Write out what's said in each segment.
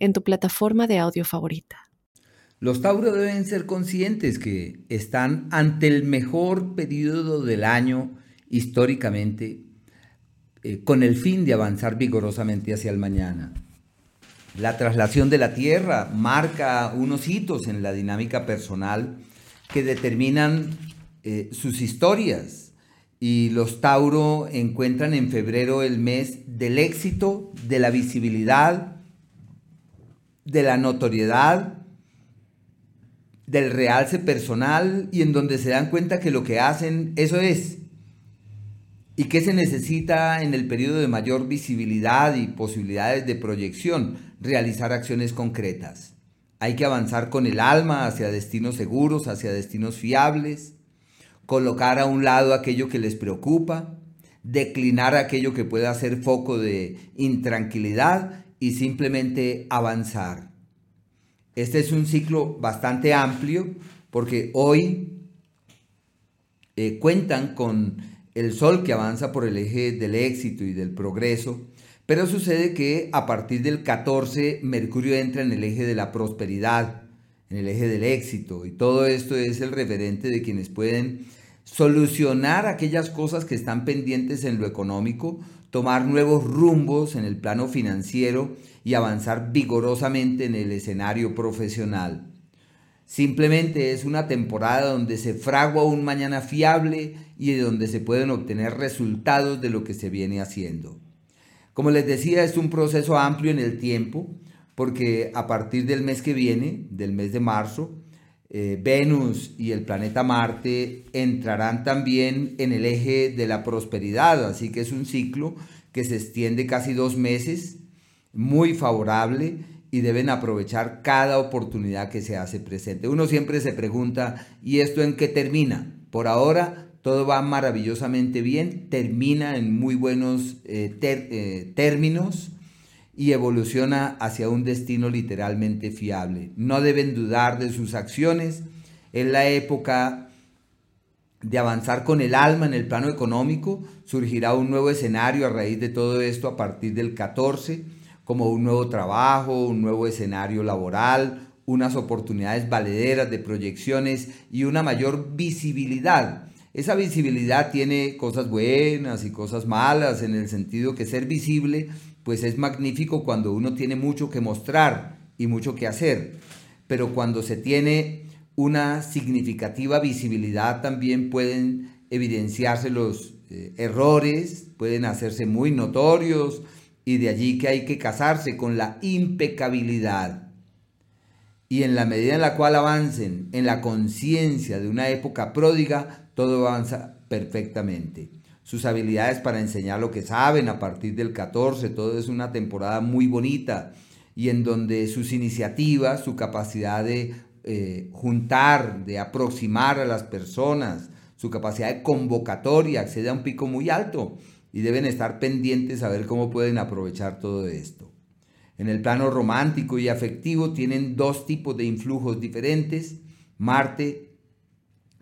en tu plataforma de audio favorita. Los Tauro deben ser conscientes que están ante el mejor periodo del año históricamente eh, con el fin de avanzar vigorosamente hacia el mañana. La traslación de la Tierra marca unos hitos en la dinámica personal que determinan eh, sus historias. Y los Tauro encuentran en febrero el mes del éxito, de la visibilidad, de la notoriedad, del realce personal y en donde se dan cuenta que lo que hacen, eso es. ¿Y qué se necesita en el periodo de mayor visibilidad y posibilidades de proyección? Realizar acciones concretas. Hay que avanzar con el alma hacia destinos seguros, hacia destinos fiables, colocar a un lado aquello que les preocupa, declinar aquello que pueda ser foco de intranquilidad y simplemente avanzar. Este es un ciclo bastante amplio porque hoy eh, cuentan con el Sol que avanza por el eje del éxito y del progreso, pero sucede que a partir del 14 Mercurio entra en el eje de la prosperidad, en el eje del éxito, y todo esto es el referente de quienes pueden solucionar aquellas cosas que están pendientes en lo económico, tomar nuevos rumbos en el plano financiero y avanzar vigorosamente en el escenario profesional. Simplemente es una temporada donde se fragua un mañana fiable y donde se pueden obtener resultados de lo que se viene haciendo. Como les decía, es un proceso amplio en el tiempo, porque a partir del mes que viene, del mes de marzo, eh, Venus y el planeta Marte entrarán también en el eje de la prosperidad, así que es un ciclo que se extiende casi dos meses, muy favorable y deben aprovechar cada oportunidad que se hace presente. Uno siempre se pregunta, ¿y esto en qué termina? Por ahora todo va maravillosamente bien, termina en muy buenos eh, eh, términos y evoluciona hacia un destino literalmente fiable. No deben dudar de sus acciones. Es la época de avanzar con el alma en el plano económico. Surgirá un nuevo escenario a raíz de todo esto a partir del 14, como un nuevo trabajo, un nuevo escenario laboral, unas oportunidades valederas de proyecciones y una mayor visibilidad. Esa visibilidad tiene cosas buenas y cosas malas en el sentido que ser visible pues es magnífico cuando uno tiene mucho que mostrar y mucho que hacer, pero cuando se tiene una significativa visibilidad también pueden evidenciarse los eh, errores, pueden hacerse muy notorios y de allí que hay que casarse con la impecabilidad. Y en la medida en la cual avancen en la conciencia de una época pródiga, todo avanza perfectamente sus habilidades para enseñar lo que saben a partir del 14. Todo es una temporada muy bonita y en donde sus iniciativas, su capacidad de eh, juntar, de aproximar a las personas, su capacidad de convocatoria accede a un pico muy alto y deben estar pendientes a ver cómo pueden aprovechar todo esto. En el plano romántico y afectivo tienen dos tipos de influjos diferentes. Marte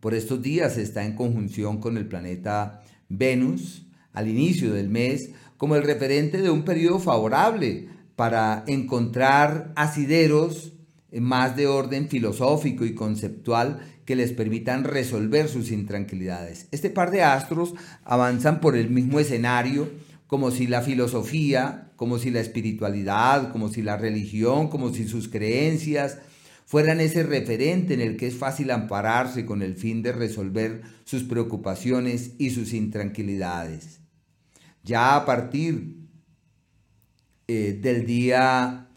por estos días está en conjunción con el planeta Venus al inicio del mes como el referente de un periodo favorable para encontrar asideros más de orden filosófico y conceptual que les permitan resolver sus intranquilidades. Este par de astros avanzan por el mismo escenario como si la filosofía, como si la espiritualidad, como si la religión, como si sus creencias, fueran ese referente en el que es fácil ampararse con el fin de resolver sus preocupaciones y sus intranquilidades. Ya a partir eh, del día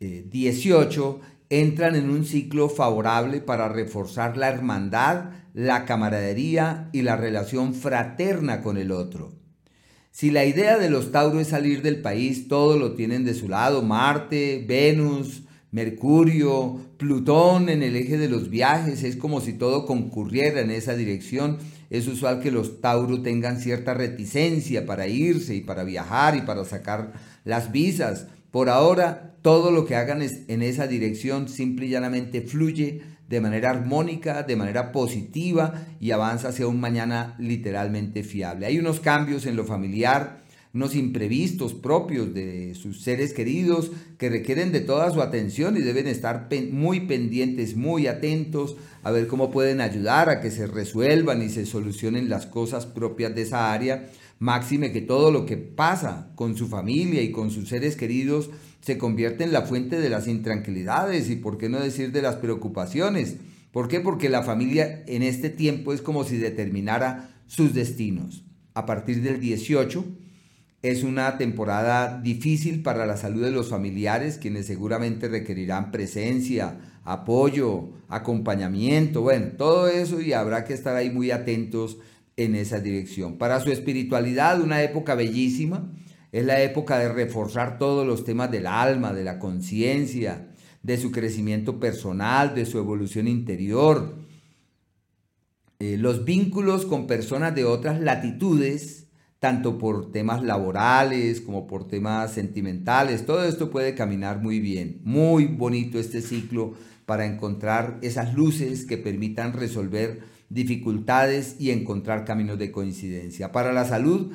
18 eh, entran en un ciclo favorable para reforzar la hermandad, la camaradería y la relación fraterna con el otro. Si la idea de los Tauros es salir del país, todo lo tienen de su lado, Marte, Venus, Mercurio, Plutón en el eje de los viajes, es como si todo concurriera en esa dirección. Es usual que los Tauro tengan cierta reticencia para irse y para viajar y para sacar las visas. Por ahora, todo lo que hagan en esa dirección simple y llanamente fluye de manera armónica, de manera positiva y avanza hacia un mañana literalmente fiable. Hay unos cambios en lo familiar, unos imprevistos propios de sus seres queridos que requieren de toda su atención y deben estar muy pendientes, muy atentos a ver cómo pueden ayudar a que se resuelvan y se solucionen las cosas propias de esa área. Máxime que todo lo que pasa con su familia y con sus seres queridos se convierte en la fuente de las intranquilidades y por qué no decir de las preocupaciones. ¿Por qué? Porque la familia en este tiempo es como si determinara sus destinos. A partir del 18 es una temporada difícil para la salud de los familiares, quienes seguramente requerirán presencia, apoyo, acompañamiento, bueno, todo eso y habrá que estar ahí muy atentos en esa dirección. Para su espiritualidad, una época bellísima, es la época de reforzar todos los temas del alma, de la conciencia, de su crecimiento personal, de su evolución interior. Eh, los vínculos con personas de otras latitudes, tanto por temas laborales como por temas sentimentales. Todo esto puede caminar muy bien. Muy bonito este ciclo para encontrar esas luces que permitan resolver dificultades y encontrar caminos de coincidencia. Para la salud,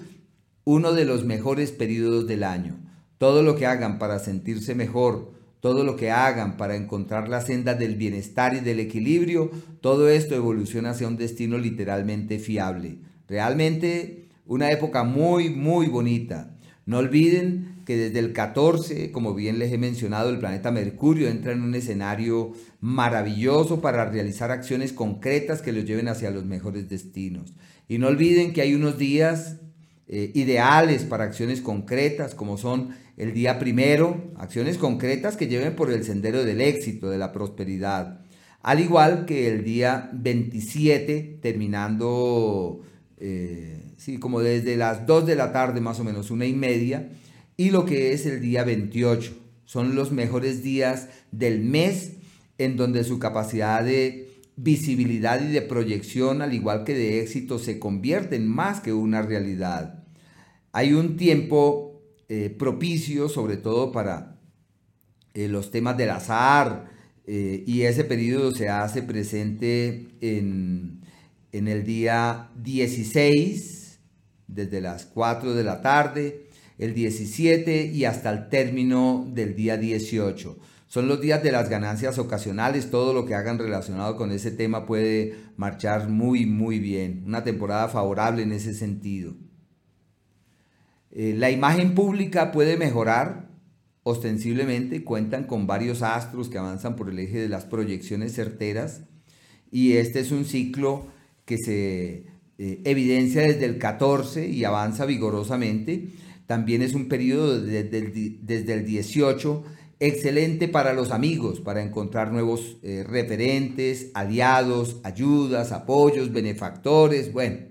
uno de los mejores periodos del año. Todo lo que hagan para sentirse mejor, todo lo que hagan para encontrar la senda del bienestar y del equilibrio, todo esto evoluciona hacia un destino literalmente fiable. Realmente una época muy, muy bonita. No olviden que desde el 14, como bien les he mencionado, el planeta Mercurio entra en un escenario maravilloso para realizar acciones concretas que los lleven hacia los mejores destinos. Y no olviden que hay unos días eh, ideales para acciones concretas, como son el día primero, acciones concretas que lleven por el sendero del éxito, de la prosperidad. Al igual que el día 27, terminando... Eh, ¿sí? como desde las 2 de la tarde más o menos, una y media, y lo que es el día 28. Son los mejores días del mes en donde su capacidad de visibilidad y de proyección, al igual que de éxito, se convierte en más que una realidad. Hay un tiempo eh, propicio, sobre todo para eh, los temas del azar, eh, y ese periodo se hace presente en, en el día 16, desde las 4 de la tarde, el 17 y hasta el término del día 18. Son los días de las ganancias ocasionales, todo lo que hagan relacionado con ese tema puede marchar muy, muy bien. Una temporada favorable en ese sentido. Eh, la imagen pública puede mejorar ostensiblemente, cuentan con varios astros que avanzan por el eje de las proyecciones certeras y este es un ciclo que se eh, evidencia desde el 14 y avanza vigorosamente. También es un periodo desde el, desde el 18 excelente para los amigos, para encontrar nuevos eh, referentes, aliados, ayudas, apoyos, benefactores, bueno.